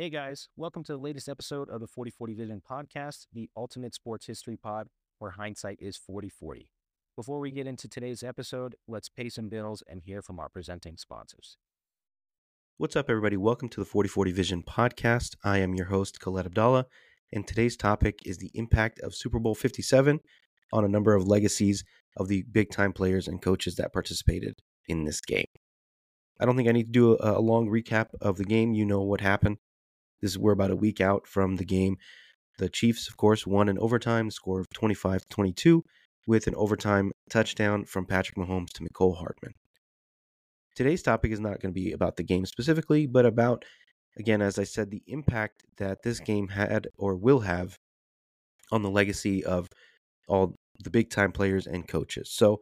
Hey guys, welcome to the latest episode of the 4040 Vision podcast, the ultimate sports history pod where hindsight is 4040. Before we get into today's episode, let's pay some bills and hear from our presenting sponsors. What's up, everybody? Welcome to the 4040 Vision podcast. I am your host, Khaled Abdallah, and today's topic is the impact of Super Bowl 57 on a number of legacies of the big time players and coaches that participated in this game. I don't think I need to do a, a long recap of the game. You know what happened. This is we're about a week out from the game. The Chiefs, of course, won in overtime, score of 25 22, with an overtime touchdown from Patrick Mahomes to Mecole Hardman. Today's topic is not going to be about the game specifically, but about, again, as I said, the impact that this game had or will have on the legacy of all the big time players and coaches. So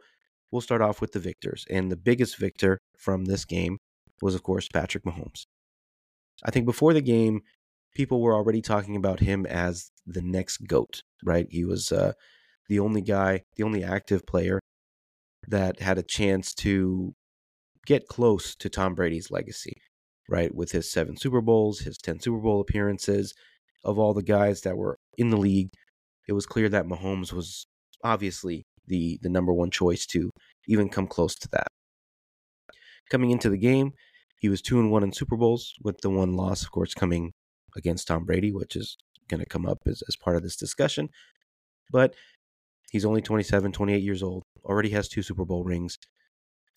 we'll start off with the victors. And the biggest victor from this game was, of course, Patrick Mahomes. I think before the game, people were already talking about him as the next GOAT, right? He was uh, the only guy, the only active player that had a chance to get close to Tom Brady's legacy, right? With his seven Super Bowls, his 10 Super Bowl appearances, of all the guys that were in the league, it was clear that Mahomes was obviously the, the number one choice to even come close to that. Coming into the game, he was two and one in Super Bowls, with the one loss, of course, coming against Tom Brady, which is going to come up as, as part of this discussion. But he's only 27, 28 years old, already has two Super Bowl rings.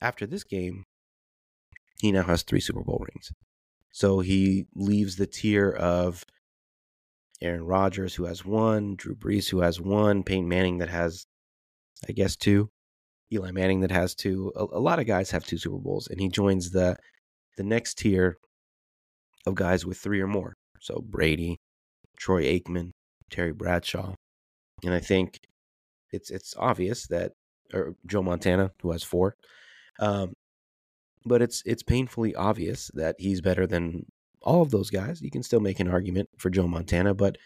After this game, he now has three Super Bowl rings. So he leaves the tier of Aaron Rodgers, who has one, Drew Brees, who has one, Peyton Manning, that has, I guess, two, Eli Manning, that has two. A, a lot of guys have two Super Bowls, and he joins the the next tier of guys with three or more. So Brady, Troy Aikman, Terry Bradshaw, and I think it's it's obvious that or Joe Montana who has four, um, but it's it's painfully obvious that he's better than all of those guys. You can still make an argument for Joe Montana, but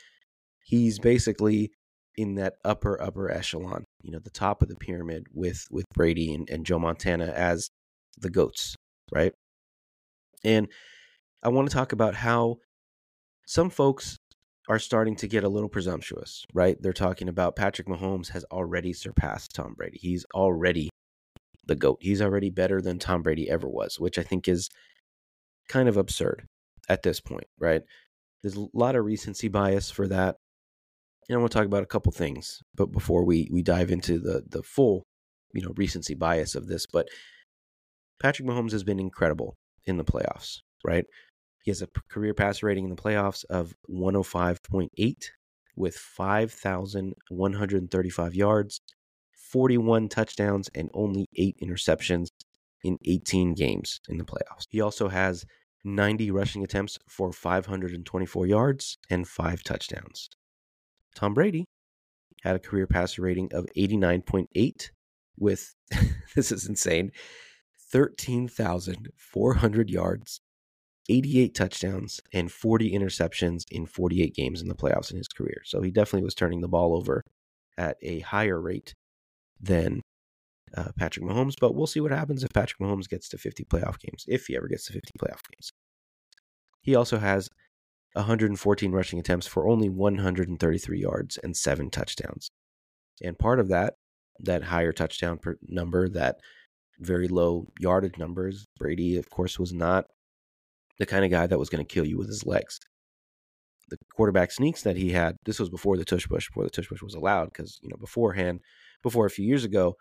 he's basically in that upper upper echelon, you know, the top of the pyramid with with Brady and, and Joe Montana as the goats, right? And I want to talk about how some folks are starting to get a little presumptuous, right? They're talking about Patrick Mahomes has already surpassed Tom Brady. He's already the GOAT. He's already better than Tom Brady ever was, which I think is kind of absurd at this point, right? There's a lot of recency bias for that. And I want to talk about a couple things, but before we we dive into the the full, you know, recency bias of this, but Patrick Mahomes has been incredible in the playoffs, right? He has a career pass rating in the playoffs of 105.8 with 5,135 yards, 41 touchdowns, and only eight interceptions in 18 games in the playoffs. He also has 90 rushing attempts for 524 yards and five touchdowns. Tom Brady had a career passer rating of 89.8 with, this is insane, 13,400 yards, 88 touchdowns, and 40 interceptions in 48 games in the playoffs in his career. So he definitely was turning the ball over at a higher rate than uh, Patrick Mahomes. But we'll see what happens if Patrick Mahomes gets to 50 playoff games, if he ever gets to 50 playoff games. He also has 114 rushing attempts for only 133 yards and seven touchdowns. And part of that, that higher touchdown number, that very low yardage numbers. Brady, of course, was not the kind of guy that was going to kill you with his legs. The quarterback sneaks that he had, this was before the tush push, before the tush push was allowed, because, you know, beforehand, before a few years ago,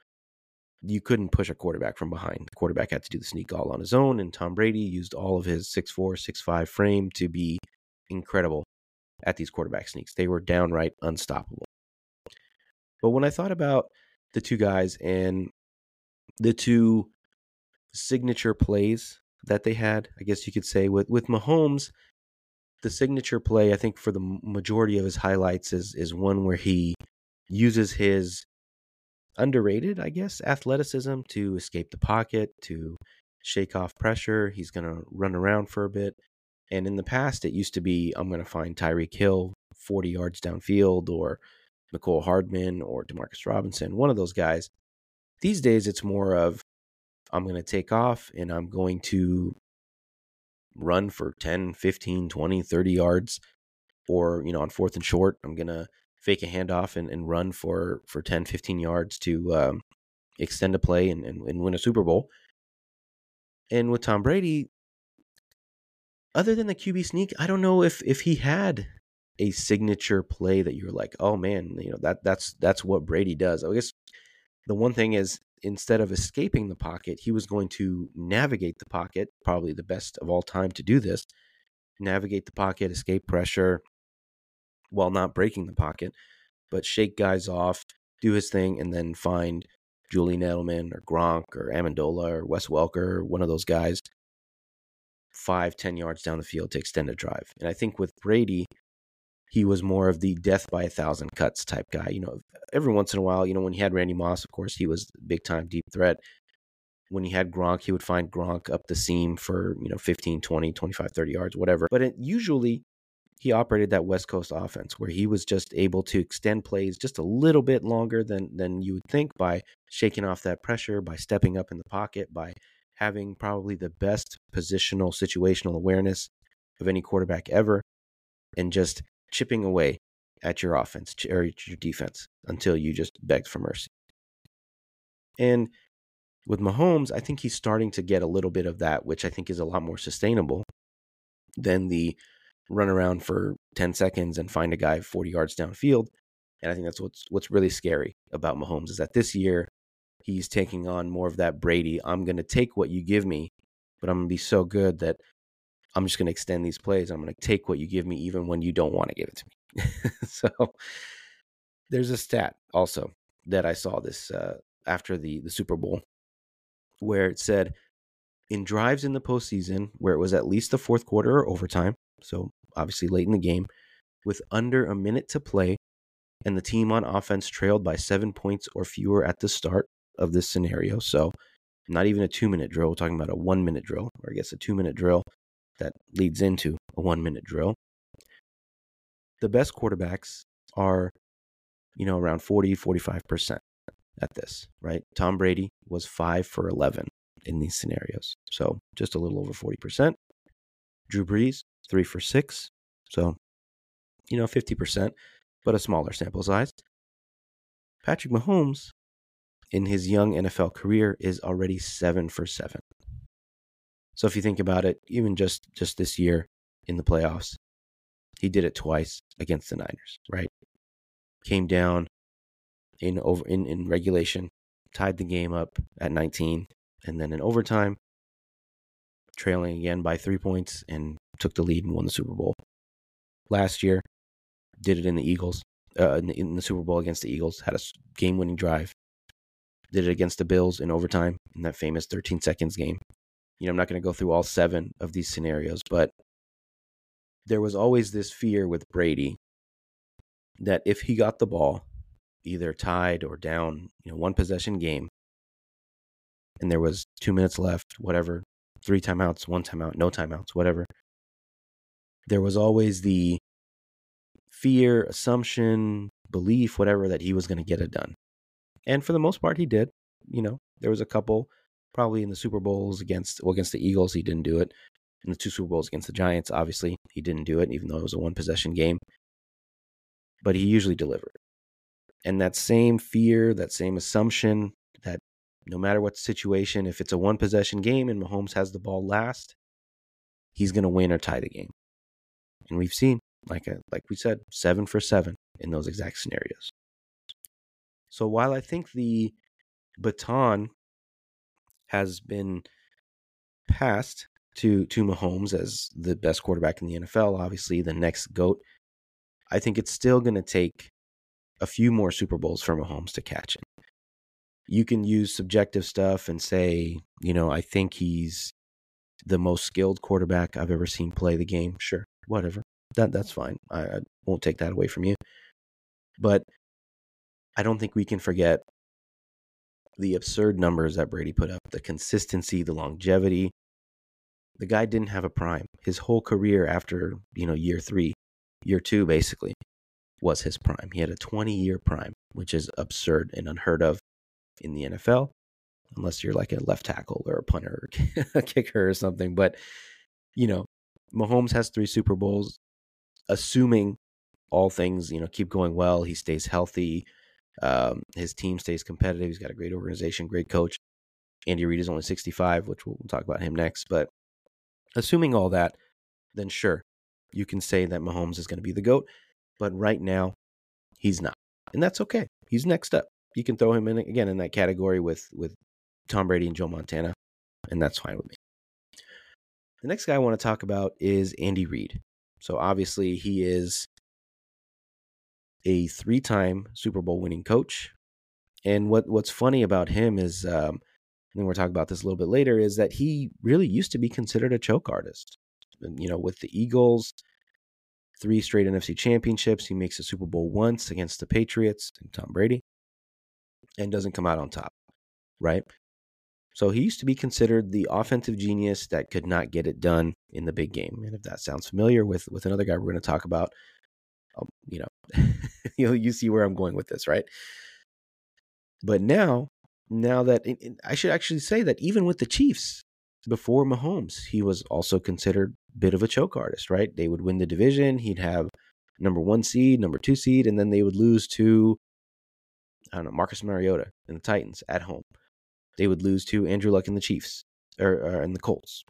you couldn't push a quarterback from behind. The quarterback had to do the sneak all on his own, and Tom Brady used all of his 6'4, 6'5 frame to be incredible at these quarterback sneaks. They were downright unstoppable. But when I thought about the two guys and the two signature plays that they had, I guess you could say, with with Mahomes, the signature play, I think for the majority of his highlights is is one where he uses his underrated, I guess, athleticism to escape the pocket, to shake off pressure. He's going to run around for a bit. And in the past, it used to be I'm going to find Tyreek Hill 40 yards downfield or Mecole Hardman or Demarcus Robinson, one of those guys. These days, it's more of I'm going to take off and I'm going to run for 10, 15, 20, 30 yards. Or, you know, on fourth and short, I'm going to fake a handoff and, and run for, for 10, 15 yards to um, extend a play and, and, and win a Super Bowl. And with Tom Brady, other than the QB sneak, I don't know if if he had a signature play that you're like, oh man, you know that that's that's what Brady does. I guess the one thing is instead of escaping the pocket, he was going to navigate the pocket, probably the best of all time to do this. Navigate the pocket, escape pressure while not breaking the pocket, but shake guys off, do his thing, and then find Julian Edelman or Gronk or Amendola or Wes Welker, one of those guys, five, ten yards down the field to extend a drive. And I think with Brady, he was more of the death by a thousand cuts type guy. You know, every once in a while, you know, when he had Randy Moss, of course, he was big time deep threat. When he had Gronk, he would find Gronk up the seam for, you know, 15, 20, 25, 30 yards, whatever. But it, usually he operated that West Coast offense where he was just able to extend plays just a little bit longer than than you would think by shaking off that pressure, by stepping up in the pocket, by having probably the best positional situational awareness of any quarterback ever and just chipping away at your offense or your defense until you just begged for mercy. And with Mahomes, I think he's starting to get a little bit of that, which I think is a lot more sustainable than the run around for 10 seconds and find a guy 40 yards downfield. And I think that's what's what's really scary about Mahomes is that this year he's taking on more of that Brady. I'm going to take what you give me, but I'm going to be so good that I'm just going to extend these plays. I'm going to take what you give me even when you don't want to give it to me. so there's a stat also that I saw this uh, after the the Super Bowl where it said in drives in the postseason where it was at least the fourth quarter or overtime, so obviously late in the game, with under a minute to play, and the team on offense trailed by seven points or fewer at the start of this scenario. So, not even a two minute drill. We're talking about a one minute drill, or I guess a two minute drill that leads into a one minute drill. The best quarterbacks are, you know, around 40, 45% at this, right? Tom Brady was five for 11 in these scenarios. So just a little over 40%. Drew Brees, three for six. So, you know, 50%, but a smaller sample size. Patrick Mahomes, in his young NFL career, is already seven for seven. So if you think about it, even just just this year in the playoffs, he did it twice against the Niners, right? Came down in over in, in regulation, tied the game up at 19, and then in overtime, trailing again by three points and took the lead and won the Super Bowl. Last year, did it in the Eagles, uh, in, the, in the Super Bowl against the Eagles, had a game-winning drive. Did it against the Bills in overtime in that famous 13 seconds game. You know, I'm not going to go through all seven of these scenarios, but there was always this fear with Brady that if he got the ball, either tied or down, you know, one possession game, and there was two minutes left, whatever, three timeouts, one timeout, no timeouts, whatever. There was always the fear, assumption, belief, whatever, that he was going to get it done. And for the most part, he did. You know, there was a couple, probably in the Super Bowls against, well, against the Eagles, he didn't do it. In the two Super Bowls against the Giants, obviously, he didn't do it, even though it was a one possession game. But he usually delivered. And that same fear, that same assumption that no matter what situation, if it's a one possession game and Mahomes has the ball last, he's going to win or tie the game. And we've seen, like, a, uh, like we said, seven for seven in those exact scenarios. So while I think the baton has been passed to to Mahomes as the best quarterback in the NFL, obviously the next goat, I think it's still going to take a few more Super Bowls for Mahomes to catch him you can use subjective stuff and say, you know, I think he's the most skilled quarterback I've ever seen play the game. Sure, whatever. That that's fine. I, I won't take that away from you. But I don't think we can forget the absurd numbers that Brady put up, the consistency, the longevity. The guy didn't have a prime. His whole career after, you know, year 3, year 2 basically was his prime. He had a 20 year prime, which is absurd and unheard of in the NFL, unless you're like a left tackle or a punter or a kicker or something. But you know, Mahomes has three Super Bowls, assuming all things, you know, keep going well, he stays healthy, um, his team stays competitive, he's got a great organization, great coach. Andy Reid is only 65, which we'll talk about him next. But assuming all that, then sure, you can say that Mahomes is going to be the GOAT. But right now, he's not. And that's okay. He's next up. You can throw him in again in that category with with Tom Brady and Joe Montana, and that's fine with me. The next guy I want to talk about is Andy Reid. So obviously he is a three-time Super Bowl winning coach. And what what's funny about him is um, and we're talking about this a little bit later, is that he really used to be considered a choke artist. And, you know, with the Eagles, three straight NFC championships, he makes a Super Bowl once against the Patriots and Tom Brady, and doesn't come out on top, right? So he used to be considered the offensive genius that could not get it done in the big game. And if that sounds familiar with with another guy we're going to talk about, um, you know, you know, you see where I'm going with this, right? But now now that I should actually say that even with the Chiefs before Mahomes, he was also considered a bit of a choke artist, right? They would win the division, he'd have number one seed, number two seed, and then they would lose to I don't know Marcus Mariota and the Titans at home. They would lose to Andrew Luck and the Chiefs or, or and the Colts.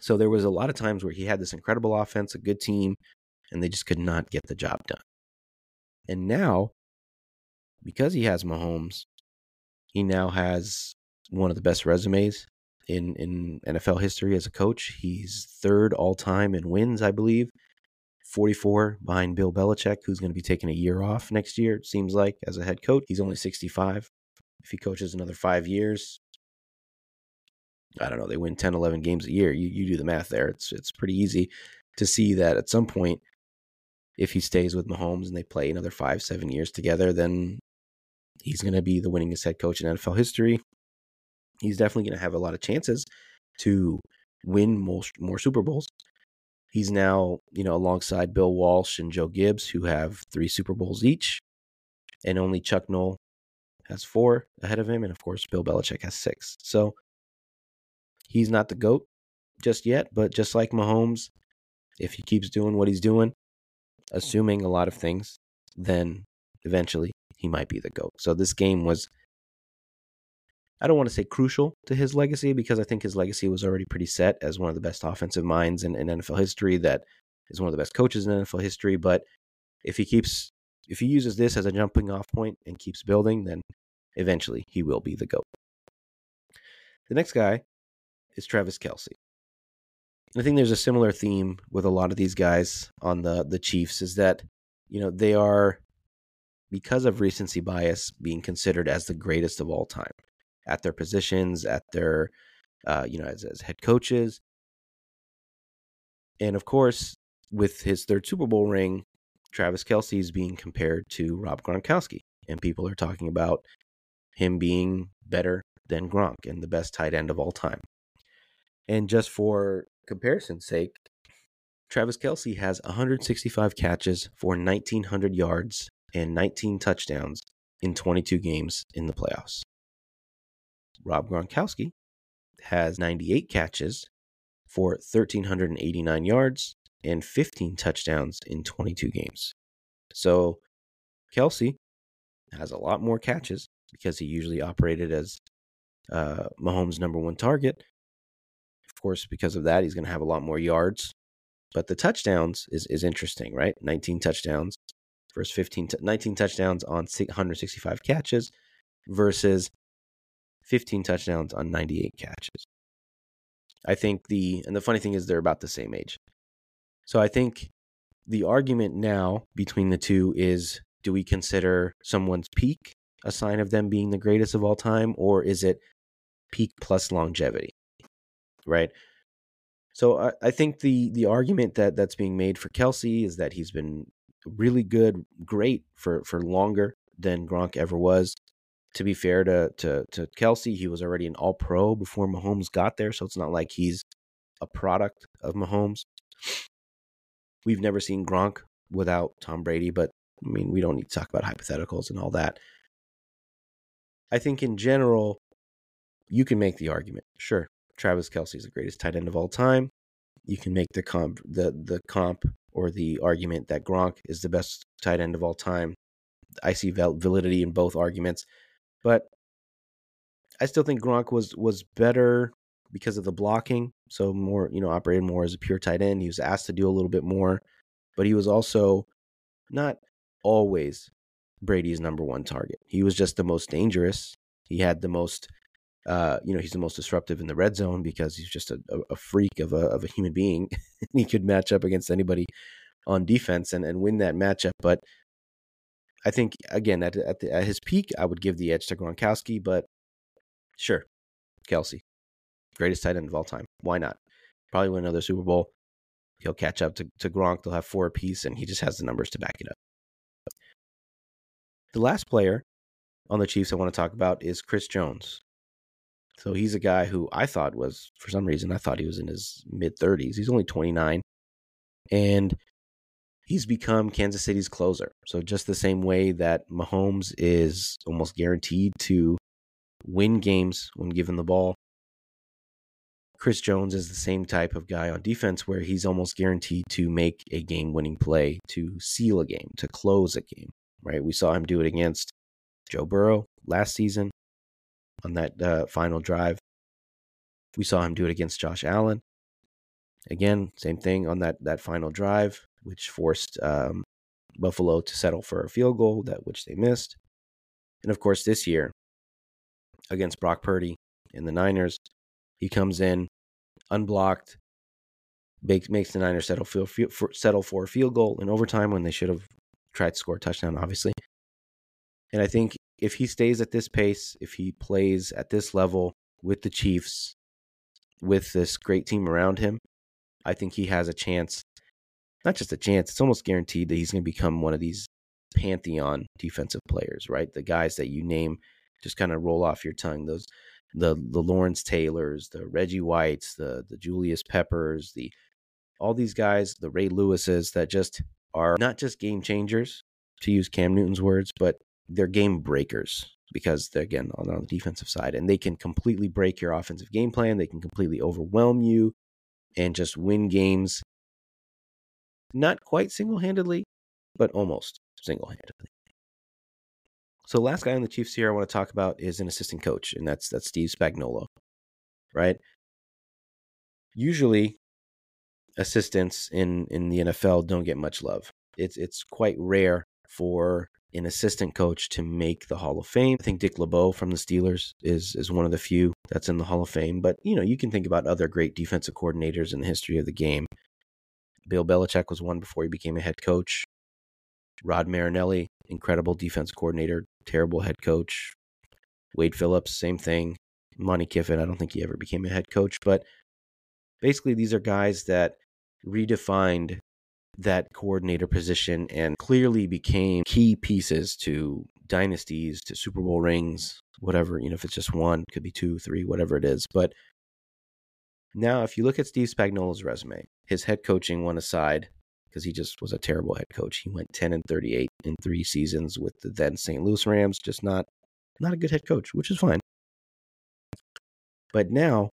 So there was a lot of times where he had this incredible offense, a good team, and they just could not get the job done. And now, because he has Mahomes, he now has one of the best resumes in, in NFL history as a coach. He's third all time in wins, I believe. 44 behind Bill Belichick, who's going to be taking a year off next year, it seems like, as a head coach. He's only 65. If he coaches another five years, I don't know, they win 10, 11 games a year. You, you do the math there. It's, it's pretty easy to see that at some point, if he stays with Mahomes and they play another five, seven years together, then He's going to be the winningest head coach in NFL history. He's definitely going to have a lot of chances to win most more Super Bowls. He's now, you know, alongside Bill Walsh and Joe Gibbs, who have three Super Bowls each, and only Chuck Noll has four ahead of him, and of course Bill Belichick has six. So he's not the goat just yet, but just like Mahomes, if he keeps doing what he's doing, Oh. assuming a lot of things, then eventually he might be the GOAT. So this game was, I don't want to say crucial to his legacy because I think his legacy was already pretty set as one of the best offensive minds in, in NFL history, that is one of the best coaches in NFL history. But if he keeps, if he uses this as a jumping off point and keeps building, then eventually he will be the GOAT. The next guy is Travis Kelce. I think there's a similar theme with a lot of these guys on the the Chiefs is that you know they are because of recency bias being considered as the greatest of all time at their positions, at their, uh, you know, as, as head coaches. And of course, with his third Super Bowl ring, Travis Kelce is being compared to Rob Gronkowski. And people are talking about him being better than Gronk and the best tight end of all time. And just for comparison's sake, Travis Kelce has 165 catches for 1,900 yards and 19 touchdowns in 22 games in the playoffs. Rob Gronkowski has 98 catches for 1,389 yards and 15 touchdowns in 22 games. So Kelce has a lot more catches because he usually operated as uh, Mahomes' number one target. Of course, because of that, he's going to have a lot more yards. But the touchdowns is, is interesting, right? 19 touchdowns versus 15 t- 19 touchdowns on 165 catches versus 15 touchdowns on 98 catches. I think the and the funny thing is they're about the same age. So I think the argument now between the two is do we consider someone's peak a sign of them being the greatest of all time or is it peak plus longevity? Right? So I, I think the the argument that that's being made for Kelce is that he's been really good, great for for longer than Gronk ever was. To be fair to to to Kelce, he was already an All Pro before Mahomes got there, so it's not like he's a product of Mahomes. We've never seen Gronk without Tom Brady, but I mean, we don't need to talk about hypotheticals and all that. I think in general, you can make the argument. Sure, Travis Kelce is the greatest tight end of all time. you can make the comp the the comp or the argument that Gronk is the best tight end of all time. I see validity in both arguments, but I still think Gronk was was better because of the blocking. So more, you know, operated more as a pure tight end. He was asked to do a little bit more, but he was also not always Brady's number one target. He was just the most dangerous. He had the most, uh, you know, he's the most disruptive in the red zone because he's just a, a freak of a of a human being. he could match up against anybody on defense and, and win that matchup. But I think again at at, the, at his peak, I would give the edge to Gronkowski. But sure, Kelce, greatest tight end of all time. Why not? Probably win another Super Bowl. He'll catch up to, to Gronk. They'll have four apiece, and he just has the numbers to back it up. The last player on the Chiefs I want to talk about is Chris Jones. So he's a guy who I thought was, for some reason, I thought he was in his mid 30s. He's only 29. And he's become Kansas City's closer. So just the same way that Mahomes is almost guaranteed to win games when given the ball, Chris Jones is the same type of guy on defense where he's almost guaranteed to make a game winning play, to seal a game, to close a game, right? We saw him do it against Joe Burrow last season on that uh, final drive. We saw him do it against Josh Allen. Again, same thing on that, that final drive, which forced um, Buffalo to settle for a field goal, that which they missed. And of course, this year against Brock Purdy and the Niners, he comes in unblocked, makes makes the Niners settle for, settle for a field goal in overtime when they should have tried to score a touchdown, obviously. And I think if he stays at this pace, if he plays at this level with the Chiefs, with this great team around him, I think he has a chance. Not just a chance; it's almost guaranteed that he's going to become one of these pantheon defensive players, right? The guys that you name just kind of roll off your tongue. Those the the Lawrence Taylors, the Reggie Whites, the the Julius Peppers, the all these guys, the Ray Lewises that just are not just game changers, to use Cam Newton's words, but they're game breakers because they're again on, the defensive side and they can completely break your offensive game plan. They can completely overwhelm you and just win games. Not quite single handedly, but almost single handedly. So last guy on the Chiefs here I want to talk about is an assistant coach, and that's that's Steve Spagnuolo, right? Usually, assistants in in the NFL don't get much love. It's it's quite rare for an assistant coach to make the Hall of Fame. I think Dick LeBeau from the Steelers is is one of the few that's in the Hall of Fame. But you know, you can think about other great defensive coordinators in the history of the game. Bill Belichick was one before he became a head coach. Rod Marinelli, incredible defense coordinator, terrible head coach. Wade Phillips, same thing. Monte Kiffin, I don't think he ever became a head coach, but basically these are guys that redefined that coordinator position and clearly became key pieces to dynasties, to Super Bowl rings, whatever, you know, if it's just one, could be two, three, whatever it is. But now, if you look at Steve Spagnuolo's resume, his head coaching one aside, because he just was a terrible head coach. He went 10 and 38 in three seasons with the then St. Louis Rams, just not not a good head coach, which is fine. But now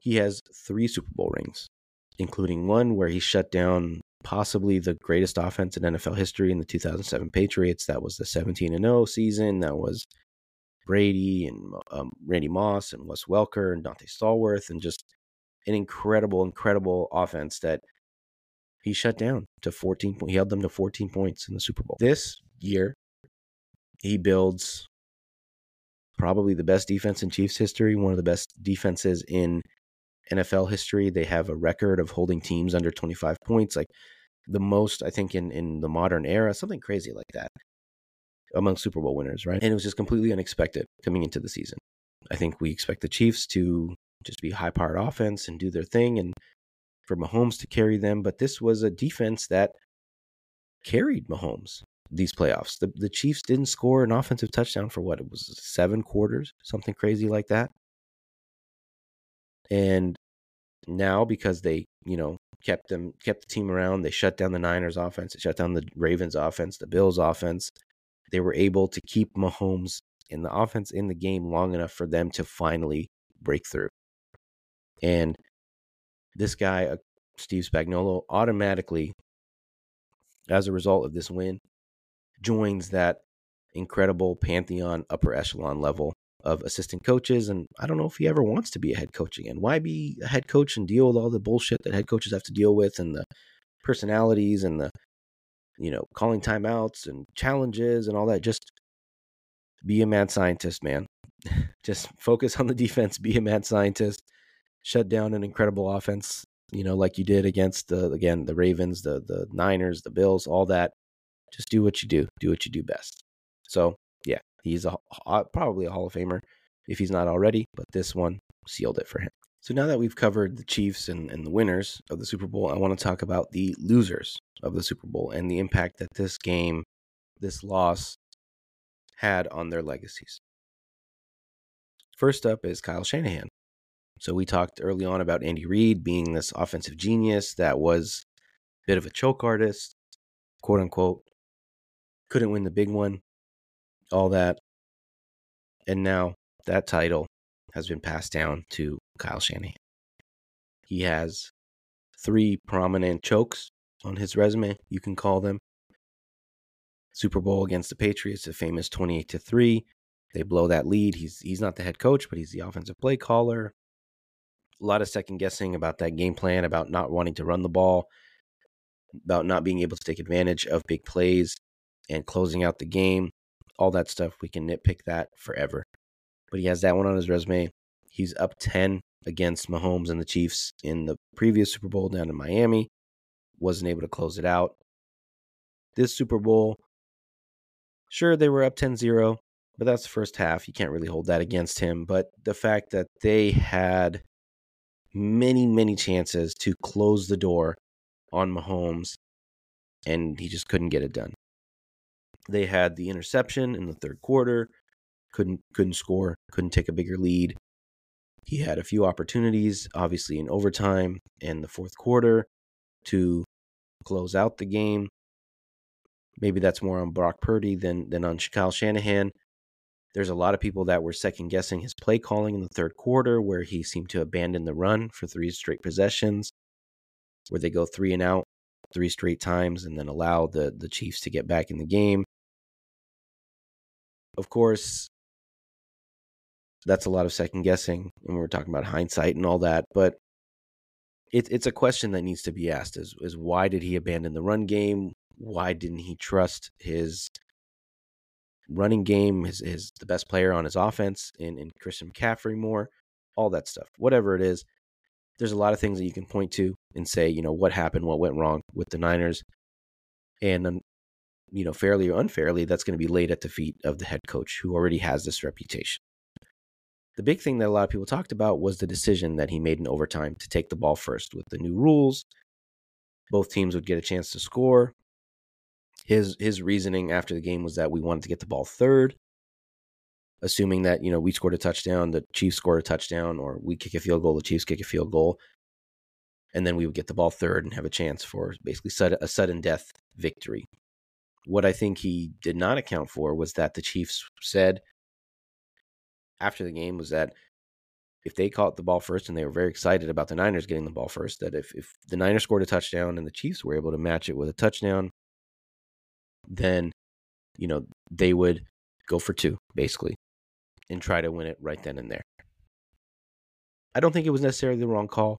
he has three Super Bowl rings, including one where he shut down possibly the greatest offense in NFL history in the 2007 Patriots. That was the 17 and 0 season. That was Brady and um, Randy Moss and Wes Welker and Donté Stallworth and just an incredible, incredible offense that he shut down to 14 He held them to 14 points in the Super Bowl. This year, he builds probably the best defense in Chiefs history, one of the best defenses in NFL history. They have a record of holding teams under 25 points, like the most, I think, in, in the modern era, something crazy like that among Super Bowl winners, right? And it was just completely unexpected coming into the season. I think we expect the Chiefs to just be high powered offense and do their thing. And for Mahomes to carry them, but this was a defense that carried Mahomes these playoffs. The the Chiefs didn't score an offensive touchdown for what it was seven quarters, something crazy like that. And now because they, you know, kept them kept the team around, they shut down the Niners offense, they shut down the Ravens offense, the Bills offense. They were able to keep Mahomes in the offense in the game long enough for them to finally break through. And This guy, uh, Steve Spagnuolo, automatically, as a result of this win, joins that incredible pantheon upper echelon level of assistant coaches. And I don't know if he ever wants to be a head coach again. Why be a head coach and deal with all the bullshit that head coaches have to deal with and the personalities and the, you know, calling timeouts and challenges and all that? Just be a mad scientist, man. Just focus on the defense, be a mad scientist, shut down an incredible offense, you know, like you did against the, again, the Ravens, the, the Niners, the Bills, all that. Just do what you do, do what you do best. So, he's a, uh, probably a Hall of Famer if he's not already, but this one sealed it for him. So now that we've covered the Chiefs and, and the winners of the Super Bowl, I want to talk about the losers of the Super Bowl and the impact that this game, this loss, had on their legacies. First up is Kyle Shanahan. So we talked early on about Andy Reid being this offensive genius that was a bit of a choke artist, quote unquote. Couldn't win the big one, all that. And now that title has been passed down to Kyle Shanahan. He has three prominent chokes on his resume, you can call them. Super Bowl against the Patriots, a famous 28 to 3. They blow that lead. He's he's not the head coach, but he's the offensive play caller. A lot of second guessing about that game plan, about not wanting to run the ball, about not being able to take advantage of big plays and closing out the game. All that stuff, we can nitpick that forever. But he has that one on his resume. He's up 10 against Mahomes and the Chiefs in the previous Super Bowl down in Miami. Wasn't able to close it out. This Super Bowl, Sure, they were up 10 0, but that's the first half. You can't really hold that against him. But the fact that they had many, many chances to close the door on Mahomes, and he just couldn't get it done. They had the interception in the third quarter, couldn't couldn't score, couldn't take a bigger lead. He had a few opportunities, obviously in overtime and the fourth quarter, to close out the game. Maybe that's more on Brock Purdy than than on Kyle Shanahan. There's a lot of people that were second guessing his play calling in the third quarter, where he seemed to abandon the run for three straight possessions, where they go three and out three straight times and then allow the the Chiefs to get back in the game. Of course, that's a lot of second guessing, and we're talking about hindsight and all that. But it, it's a question that needs to be asked: is is why did he abandon the run game? why didn't he trust his running game, his, his the best player on his offense in, in Christian McCaffrey more, all that stuff. Whatever it is, there's a lot of things that you can point to and say, you know, what happened, what went wrong with the Niners. And, you know, fairly or unfairly, that's going to be laid at the feet of the head coach who already has this reputation. The big thing that a lot of people talked about was the decision that he made in overtime to take the ball first. With the new rules, both teams would get a chance to score his his reasoning after the game was that we wanted to get the ball third, assuming that you know we scored a touchdown, the Chiefs scored a touchdown, or we kick a field goal, the Chiefs kick a field goal, and then we would get the ball third and have a chance for basically a sudden death victory. What I think he did not account for was that the Chiefs said after the game was that if they caught the ball first and they were very excited about the Niners getting the ball first, that if, if the Niners scored a touchdown and the Chiefs were able to match it with a touchdown, then you know they would go for two basically and try to win it right then and there. I don't think it was necessarily the wrong call.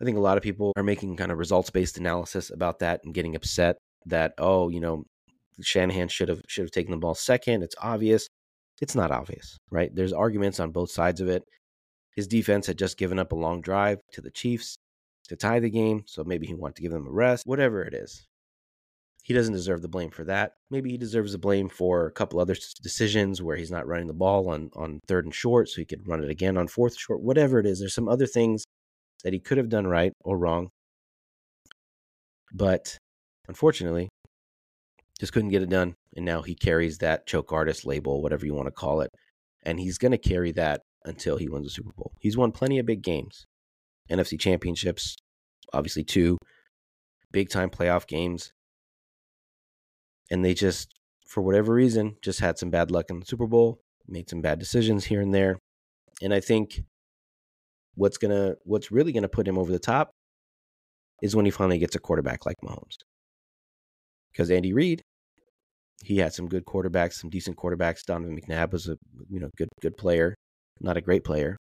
I think a lot of people are making kind of results based analysis about that and getting upset that oh, you know, Shanahan should have should have taken the ball second. It's obvious. It's not obvious, right? There's arguments on both sides of it. His defense had just given up a long drive to the Chiefs to tie the game, so maybe he wanted to give them a rest. Whatever it is, he doesn't deserve the blame for that. Maybe he deserves the blame for a couple other decisions where he's not running the ball on, on third and short, so he could run it again on fourth short, whatever it is. There's some other things that he could have done right or wrong. But unfortunately, just couldn't get it done. And now he carries that choke artist label, whatever you want to call it. And he's going to carry that until he wins the Super Bowl. He's won plenty of big games, NFC championships, obviously, two big time playoff games and they just for whatever reason just had some bad luck in the Super Bowl, made some bad decisions here and there. And I think what's gonna what's really gonna put him over the top is when he finally gets a quarterback like Mahomes. Because Andy Reid, he had some good quarterbacks, some decent quarterbacks. Donovan McNabb was a you know good good player, not a great player.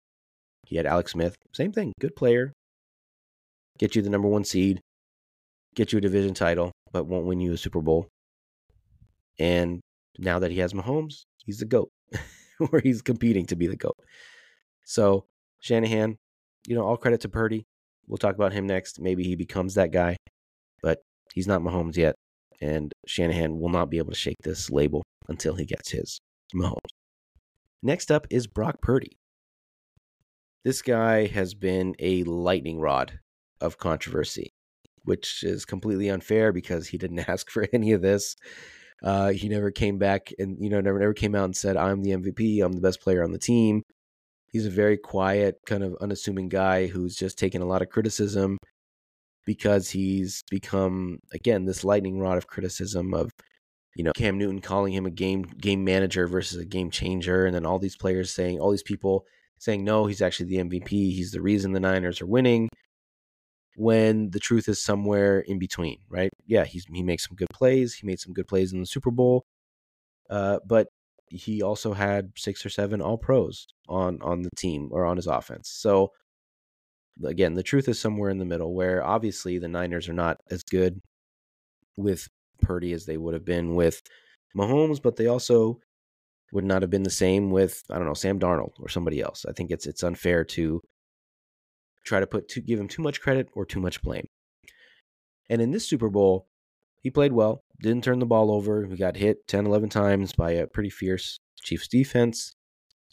He had Alex Smith, same thing, good player. Get you the number one seed, get you a division title, but won't win you a Super Bowl. And now that he has Mahomes, he's the GOAT, or he's competing to be the GOAT. So Shanahan, you know, all credit to Purdy. We'll talk about him next. Maybe he becomes that guy, but he's not Mahomes yet. And Shanahan will not be able to shake this label until he gets his Mahomes. Next up is Brock Purdy. This guy has been a lightning rod of controversy, which is completely unfair because he didn't ask for any of this. Uh, he never came back and you know never never came out and said I'm the MVP, I'm the best player on the team. He's a very quiet, kind of unassuming guy who's just taken a lot of criticism because he's become again this lightning rod of criticism of you know Cam Newton calling him a game game manager versus a game changer, and then all these players saying all these people saying no, he's actually the MVP, he's the reason the Niners are winning. When the truth is somewhere in between, right? Yeah, he's he makes some good plays. He made some good plays in the Super Bowl, uh, but he also had six or seven All Pros on on the team or on his offense. So again, the truth is somewhere in the middle, where obviously the Niners are not as good with Purdy as they would have been with Mahomes, but they also would not have been the same with I don't know Sam Darnold or somebody else. I think it's it's unfair to try to put to give him too much credit or too much blame. And in this Super Bowl, he played well, didn't turn the ball over. He got hit 10, 11 times by a pretty fierce Chiefs defense.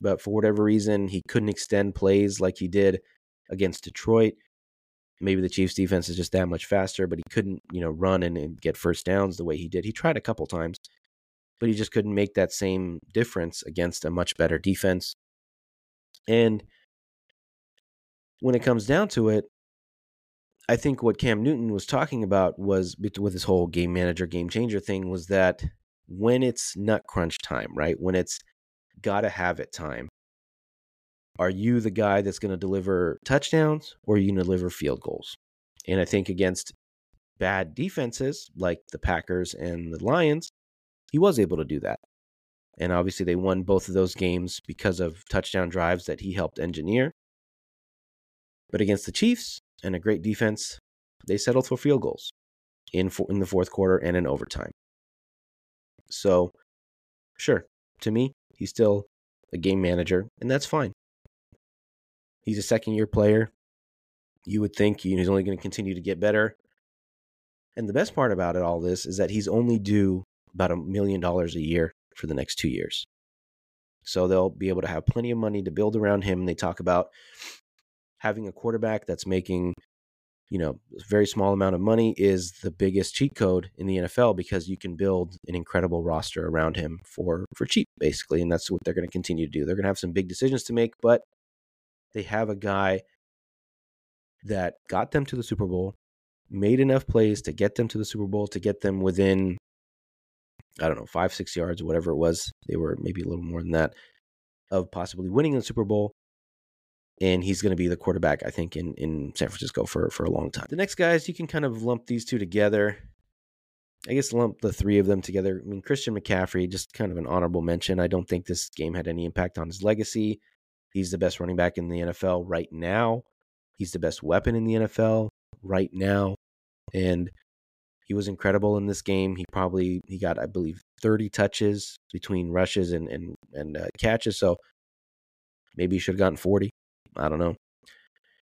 But for whatever reason, he couldn't extend plays like he did against Detroit. Maybe the Chiefs defense is just that much faster, but he couldn't, you know, run and, and get first downs the way he did. He tried a couple times, but he just couldn't make that same difference against a much better defense. And when it comes down to it, I think what Cam Newton was talking about was with this whole game manager, game changer thing was that when it's nut crunch time, right? When it's gotta have it time, are you the guy that's going to deliver touchdowns or are you going to deliver field goals? And I think against bad defenses like the Packers and the Lions, he was able to do that. And obviously, they won both of those games because of touchdown drives that he helped engineer. But against the Chiefs, and a great defense, they settled for field goals in for, in the fourth quarter and in overtime. So, sure, to me, he's still a game manager, and that's fine. He's a second year player. You would think he's only going to continue to get better. And the best part about it all this is that he's only due about a million dollars a year for the next two years. So they'll be able to have plenty of money to build around him. They talk about having a quarterback that's making you know a very small amount of money is the biggest cheat code in the NFL because you can build an incredible roster around him for for cheap basically and that's what they're going to continue to do. They're going to have some big decisions to make but they have a guy that got them to the Super Bowl, made enough plays to get them to the Super Bowl to get them within I don't know, 5 6 yards whatever it was. They were maybe a little more than that of possibly winning the Super Bowl and he's going to be the quarterback, I think, in, in San Francisco for, for a long time. The next guys, you can kind of lump these two together. I guess lump the three of them together. I mean, Christian McCaffrey, just kind of an honorable mention. I don't think this game had any impact on his legacy. He's the best running back in the NFL right now. He's the best weapon in the NFL right now. And he was incredible in this game. He probably he got, I believe, 30 touches between rushes and and and uh, catches. So maybe he should have gotten 40. I don't know.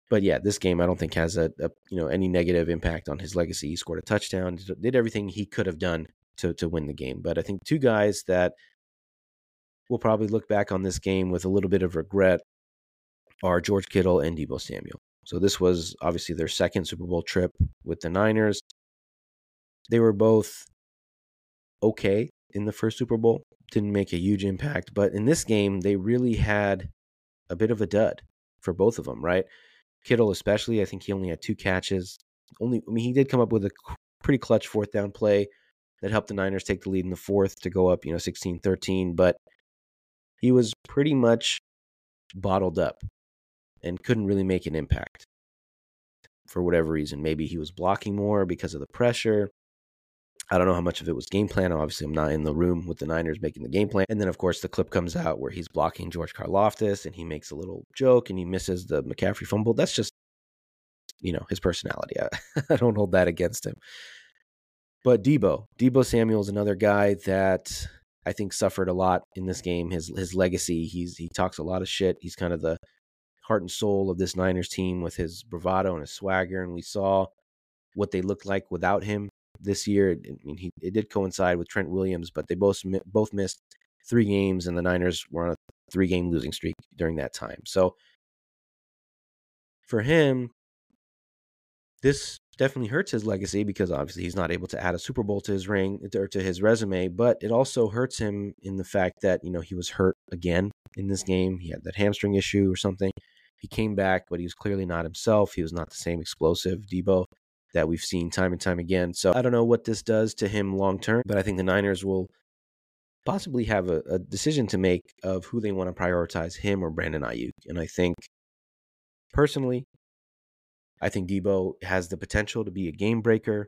But yeah, this game I don't think has a, a you know any negative impact on his legacy. He scored a touchdown, did everything he could have done to to win the game. But I think two guys that will probably look back on this game with a little bit of regret are George Kittle and Deebo Samuel. So this was obviously their second Super Bowl trip with the Niners. They were both okay in the first Super Bowl, didn't make a huge impact, but in this game they really had a bit of a dud for both of them, right? Kittle, especially, I think he only had two catches. Only, I mean, he did come up with a pretty clutch fourth down play that helped the Niners take the lead in the fourth to go up, you know, 16 13. But he was pretty much bottled up and couldn't really make an impact for whatever reason. Maybe he was blocking more because of the pressure. I don't know how much of it was game plan. Obviously, I'm not in the room with the Niners making the game plan. And then, of course, the clip comes out where he's blocking George Karlaftis and he makes a little joke and he misses the McCaffrey fumble. That's just, you know, his personality. I, I don't hold that against him. But Deebo, Deebo Samuel is another guy that I think suffered a lot in this game. His his legacy. He's he talks a lot of shit. He's kind of the heart and soul of this Niners team with his bravado and his swagger. And we saw what they looked like without him this year. I mean, he it did coincide with Trent Williams, but they both both missed three games, and the Niners were on a three game losing streak during that time. So for him, this definitely hurts his legacy because obviously he's not able to add a Super Bowl to his ring or to his resume, but it also hurts him in the fact that, you know, he was hurt again in this game. He had that hamstring issue or something. He came back, but he was clearly not himself. He was not the same explosive Deebo that we've seen time and time again. So I don't know what this does to him long term, but I think the Niners will possibly have a, a decision to make of who they want to prioritize, him or Brandon Aiyuk. And I think personally, I think Deebo has the potential to be a game breaker,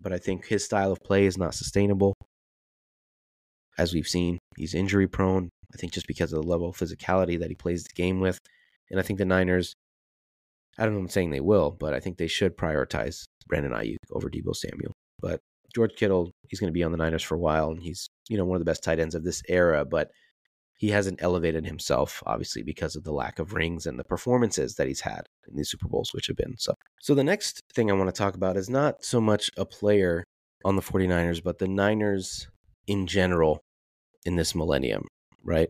but I think his style of play is not sustainable. As we've seen, he's injury prone. I think just because of the level of physicality that he plays the game with. And I think the Niners, I don't know I'm saying they will, but I think they should prioritize Brandon Aiyuk over Deebo Samuel. But George Kittle, he's going to be on the Niners for a while, and he's, you know, one of the best tight ends of this era. But he hasn't elevated himself, obviously, because of the lack of rings and the performances that he's had in these Super Bowls, which have been so. So the next thing I want to talk about is not so much a player on the 49ers, but the Niners in general in this millennium, right?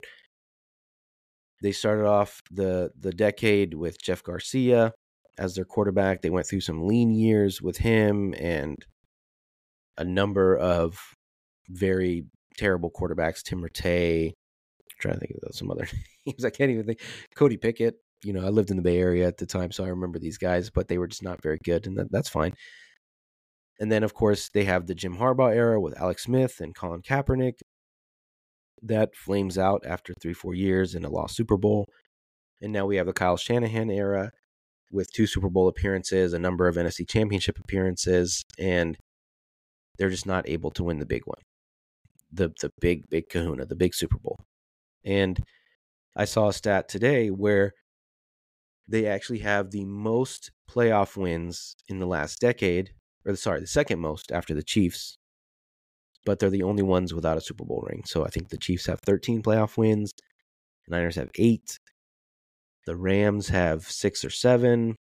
They started off the the decade with Jeff Garcia as their quarterback. They went through some lean years with him and a number of very terrible quarterbacks, Tim Rattay, trying to think of some other names. I can't even think. Cody Pickett. You know, I lived in the Bay Area at the time, so I remember these guys, but they were just not very good, and that, that's fine. And then, of course, they have the Jim Harbaugh era with Alex Smith and Colin Kaepernick. That flames out after three, four years in a lost Super Bowl. And now we have the Kyle Shanahan era with two Super Bowl appearances, a number of NFC championship appearances, and they're just not able to win the big one. The the big, big kahuna, the big Super Bowl. And I saw a stat today where they actually have the most playoff wins in the last decade, or sorry, the second most after the Chiefs, but they're the only ones without a Super Bowl ring. So I think the Chiefs have 13 playoff wins, the Niners have eight, the Rams have six or seven,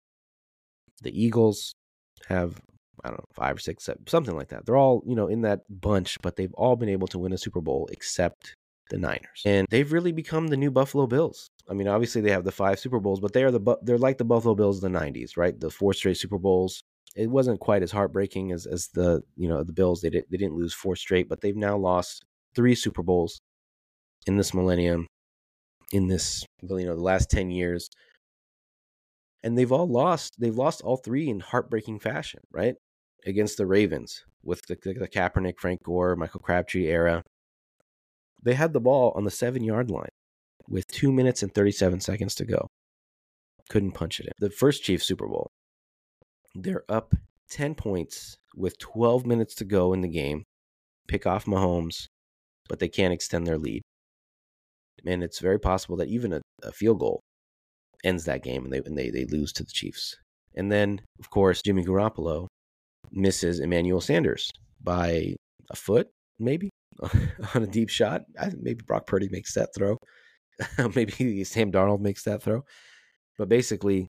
the Eagles have I don't know five or six, seven, something like that. They're all you know in that bunch, but they've all been able to win a Super Bowl except the Niners. And they've really become the new Buffalo Bills. I mean, obviously they have the five Super Bowls, but they are the they're like the Buffalo Bills of the 90s, right? The four straight Super Bowls. It wasn't quite as heartbreaking as as the, you know, the Bills. They did, they didn't lose four straight, but they've now lost three Super Bowls in this millennium in this, you know, the last 10 years. And they've all lost. They've lost all three in heartbreaking fashion, right? Against the Ravens with the, the, the Kaepernick, Frank Gore, Michael Crabtree era. They had the ball on the seven yard line with two minutes and 37 seconds to go. Couldn't punch it in. The first Chiefs Super Bowl, they're up 10 points with 12 minutes to go in the game, pick off Mahomes, but they can't extend their lead. And it's very possible that even a, a field goal ends that game and they, and they, they lose to the Chiefs. And then, of course, Jimmy Garoppolo misses Emmanuel Sanders by a foot, maybe. on a deep shot. Maybe Brock Purdy makes that throw. maybe Sam Darnold makes that throw. But basically,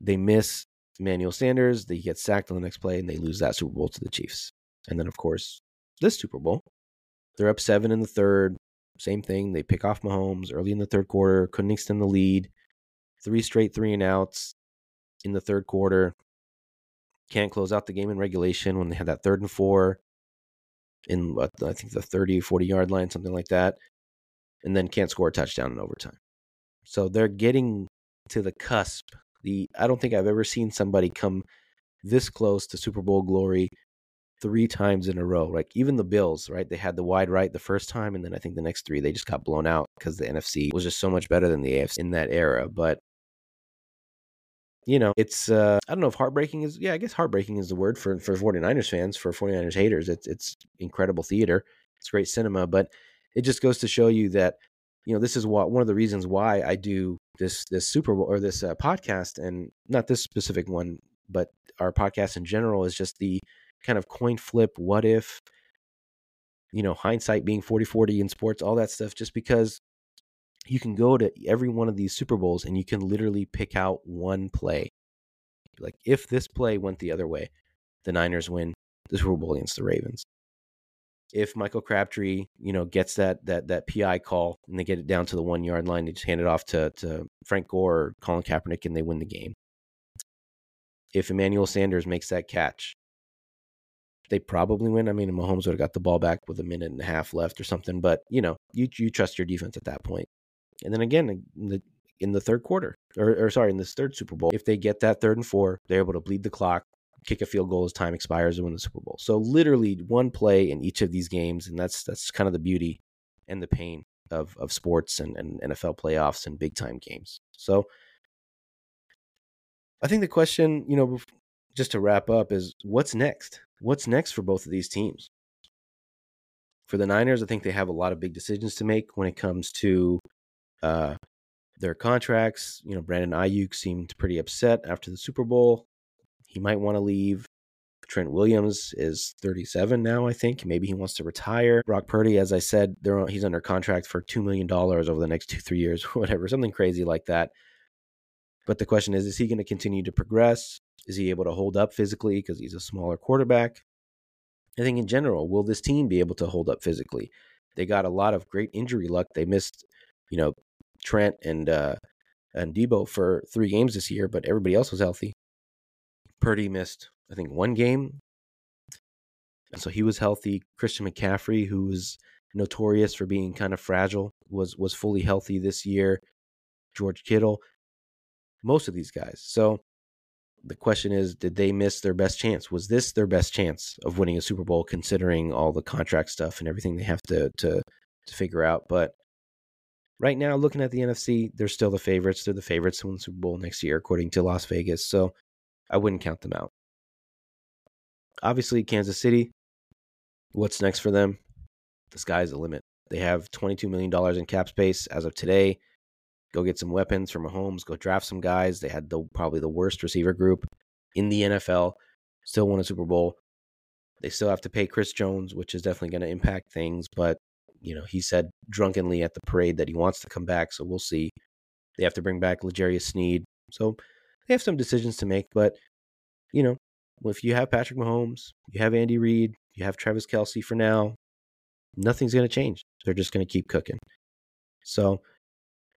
they miss Emmanuel Sanders. They get sacked on the next play, and they lose that Super Bowl to the Chiefs. And then, of course, this Super Bowl, they're up seven in the third. Same thing. They pick off Mahomes early in the third quarter. Couldn't extend the lead. Three straight three and outs in the third quarter. Can't close out the game in regulation when they had that third and four in I think the 30, 40 yard line, something like that, and then can't score a touchdown in overtime. So they're getting to the cusp. The I don't think I've ever seen somebody come this close to Super Bowl glory three times in a row. Like even the Bills, right? They had the wide right the first time, and then I think the next three they just got blown out because the NFC was just so much better than the AFC in that era. But you know, it's uh, I don't know if heartbreaking is yeah, I guess heartbreaking is the word for for 49ers fans, for 49ers haters. It's it's incredible theater. It's great cinema, but it just goes to show you that you know this is what one of the reasons why I do this this Super Bowl or this uh, podcast and not this specific one, but our podcast in general is just the kind of coin flip what if you know hindsight being 40-40 in sports all that stuff just because you can go to every one of these Super Bowls and you can literally pick out one play. Like if this play went the other way, the Niners win the Super Bowl against the Ravens. If Michael Crabtree, you know, gets that that that PI call and they get it down to the one yard line, they just hand it off to to Frank Gore or Colin Kaepernick and they win the game. If Emmanuel Sanders makes that catch, they probably win. I mean, Mahomes would have got the ball back with a minute and a half left or something, but you know, you you trust your defense at that point. And then again, in the in the third quarter, or, or sorry, in this third Super Bowl, if they get that third and four, they're able to bleed the clock, kick a field goal as time expires, and win the Super Bowl. So literally one play in each of these games, and that's that's kind of the beauty and the pain of of sports and, and NFL playoffs and big time games. So I think the question, you know, just to wrap up, is what's next? What's next for both of these teams? For the Niners, I think they have a lot of big decisions to make when it comes to uh, their contracts. You know, Brandon Aiyuk seemed pretty upset after the Super Bowl. He might want to leave. Trent Williams is 37 now, I think. Maybe he wants to retire. Brock Purdy, as I said, he's under contract for $2 million over the next two, three years, whatever, something crazy like that. But the question is, is he going to continue to progress? Is he able to hold up physically because he's a smaller quarterback? I think in general, will this team be able to hold up physically? They got a lot of great injury luck. They missed, you know, Trent and uh, and Deebo for three games this year, but everybody else was healthy. Purdy missed, I think, one game, and so he was healthy. Christian McCaffrey, who was notorious for being kind of fragile, was was fully healthy this year. George Kittle, most of these guys. So the question is, did they miss their best chance? Was this their best chance of winning a Super Bowl, considering all the contract stuff and everything they have to to to figure out? But right now, looking at the NFC, they're still the favorites. They're the favorites to win the Super Bowl next year, according to Las Vegas. So I wouldn't count them out. Obviously, Kansas City, what's next for them? The sky's the limit. They have $22 million in cap space as of today. Go get some weapons for Mahomes. Go draft some guys. They had the probably the worst receiver group in the NFL. Still won a Super Bowl. They still have to pay Chris Jones, which is definitely going to impact things. But you know, he said drunkenly at the parade that he wants to come back. So we'll see. They have to bring back L'Jarius Sneed. So they have some decisions to make. But, you know, if you have Patrick Mahomes, you have Andy Reid, you have Travis Kelce for now, nothing's going to change. They're just going to keep cooking. So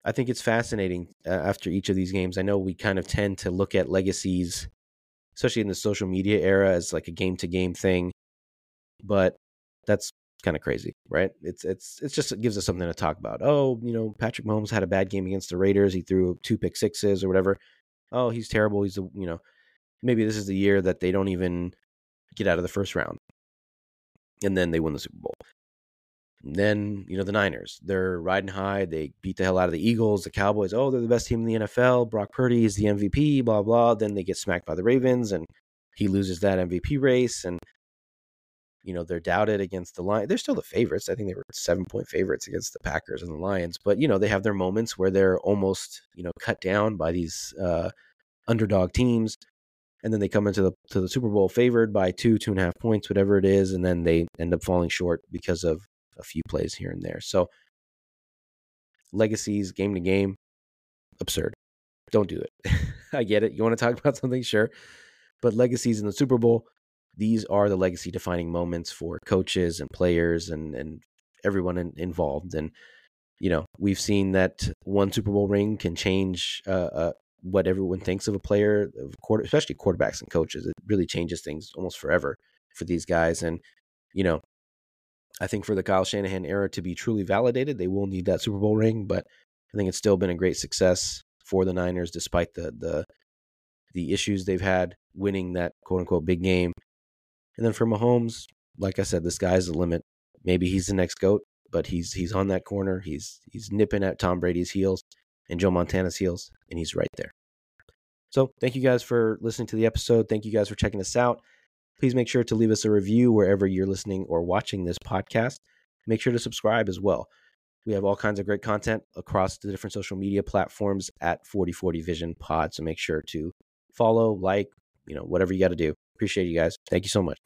I think it's fascinating uh, after each of these games. I know we kind of tend to look at legacies, especially in the social media era, as like a game to game thing. But that's kind of crazy, right? It's it's it's just it gives us something to talk about. Oh, you know, Patrick Mahomes had a bad game against the Raiders. He threw two pick sixes or whatever. Oh, he's terrible. He's the you know, maybe this is the year that they don't even get out of the first round, and then they win the Super Bowl. And then you know the Niners, they're riding high. They beat the hell out of the Eagles, the Cowboys. Oh, they're the best team in the NFL. Brock Purdy is the MVP. Blah blah. Then they get smacked by the Ravens, and he loses that MVP race. And you know, they're doubted against the Lions. They're still the favorites. I think they were seven point favorites against the Packers and the Lions. But, you know, they have their moments where they're almost, you know, cut down by these uh, underdog teams. And then they come into the to the Super Bowl favored by two, two and a half points, whatever it is, and then they end up falling short because of a few plays here and there. So legacies, game to game, absurd. Don't do it. I get it. You want to talk about something, sure. But legacies in the Super Bowl, these are the legacy defining moments for coaches and players and and everyone in, involved. And you know we've seen that one super bowl ring can change uh, uh, what everyone thinks of a player of quarter, especially quarterbacks and coaches. It really changes things almost forever for these guys. And you know i think for the kyle shanahan era to be truly validated they will need that super bowl ring. But i think it's still been a great success for the niners despite the the the issues they've had winning that quote unquote big game and then for Mahomes, like I said, the sky's the limit. Maybe he's the next goat, but he's he's on that corner. He's he's nipping at Tom Brady's heels and Joe Montana's heels, and he's right there. So thank you guys for listening to the episode. Thank you guys for checking us out. Please make sure to leave us a review wherever you're listening or watching this podcast. Make sure to subscribe as well. We have all kinds of great content across the different social media platforms at 4040 Vision Pod. So make sure to follow, like, you know, whatever you got to do. Appreciate you guys. Thank you so much.